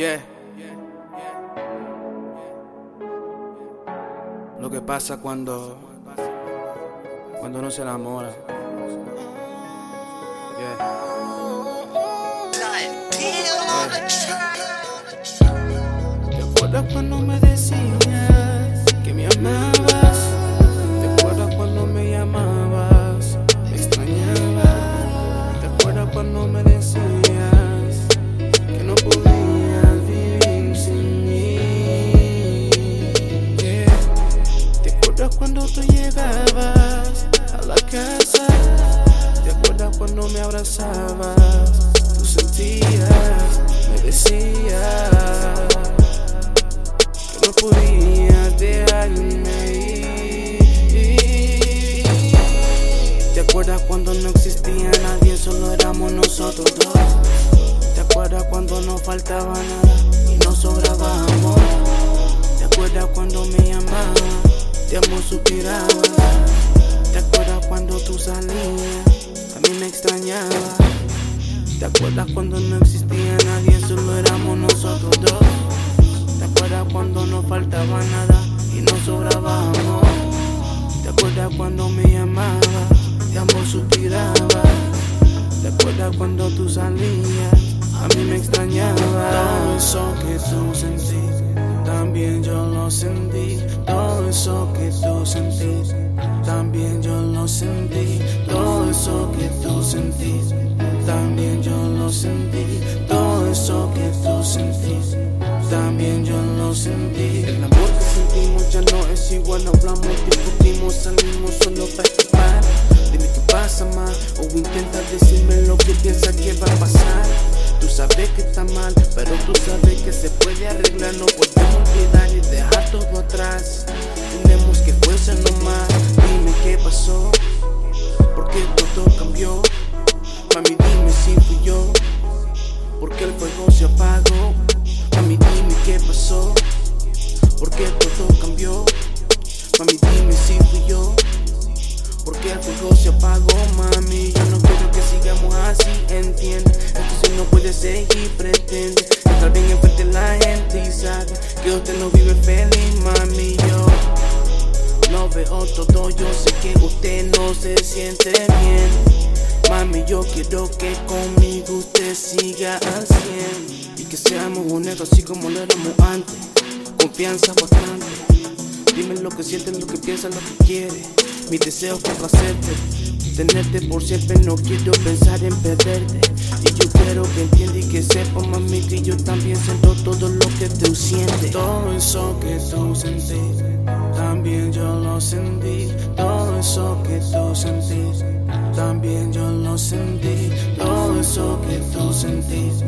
Yeah. Lo que pasa cuando cuando uno se enamora. Yeah. ¿Te acuerdas cuando me decías tú llegabas a la casa? ¿Te acuerdas cuando me abrazabas? Tú sentías, me decías que no podías dejarme ir. ¿Te acuerdas cuando no existía nadie, solo éramos nosotros dos? ¿Te acuerdas cuando no faltaba nada ¿Te acuerdas cuando no existía nadie, solo éramos nosotros dos? ¿Te acuerdas cuando no faltaba nada y no sobraba amor? ¿Te acuerdas cuando me llamabas, te amo suspiraba? ¿Te acuerdas cuando tú salías, a mí me extrañaba? Todo eso que tú sentís, también yo lo sentí. Todo eso que tú sentís, también yo lo sentí. Todo eso que tú lo sentí. Todo eso que tú sentís, también yo lo sentí. El amor que sentimos ya no es igual, hablamos, discutimos, salimos solo para escapar. Dime qué pasa más, o intenta decirme lo que piensas que va a pasar. Tú sabes que está mal, pero tú sabes que se puede arreglar. No podemos olvidar y dejar todo atrás. Tenemos que fuerza nomás. Dime qué pasó, porque todo cambió. Mami, Mami, dime si fui yo. Porque el fuego se apagó, mami. Yo no quiero que sigamos así, entiende. Sí no puede seguir, pretende estar bien enfrente de la gente y sabe que usted no vive feliz, mami. Yo no veo todo, yo sé que usted no se siente bien. Mami, yo quiero que conmigo usted siga al 100 y que seamos honestos así como lo éramos antes. Confianza bastante. Dime lo que sientes, lo que piensas, lo que quieres. Mi deseo es complacerte. Tenerte por siempre, no quiero pensar en perderte. Y yo quiero que entiendas y que sepas, mami, que yo también siento todo lo que tú sientes. Todo eso que tú sentís, también yo lo sentí. Todo eso que tú sentís, también yo lo sentí. Todo eso que tú sentís,